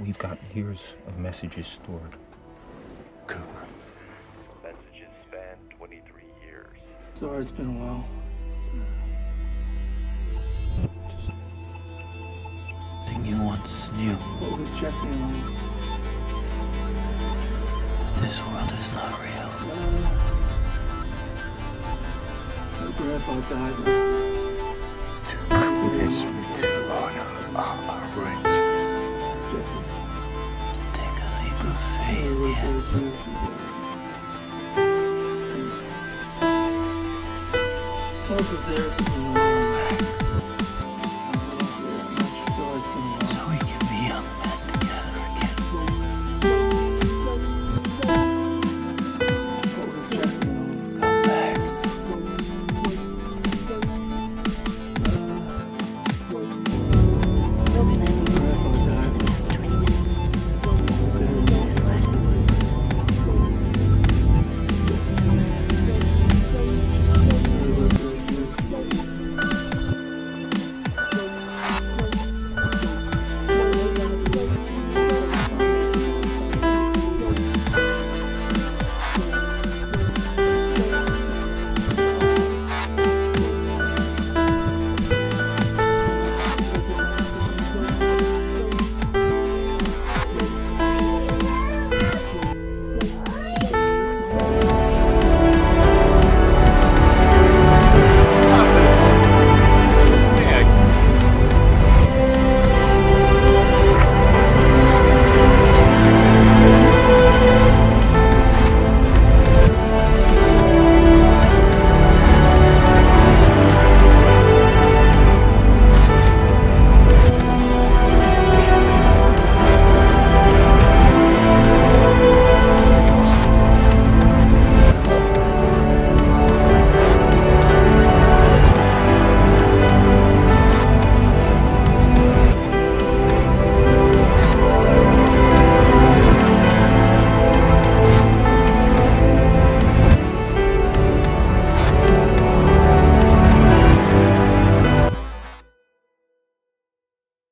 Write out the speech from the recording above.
We've got years of messages stored. Cooper. Messages span 23 years. Sorry, it's been a while. Thing you once knew. What was checking on? This world is not real. My grandpa died. Convince me to honor what you. There.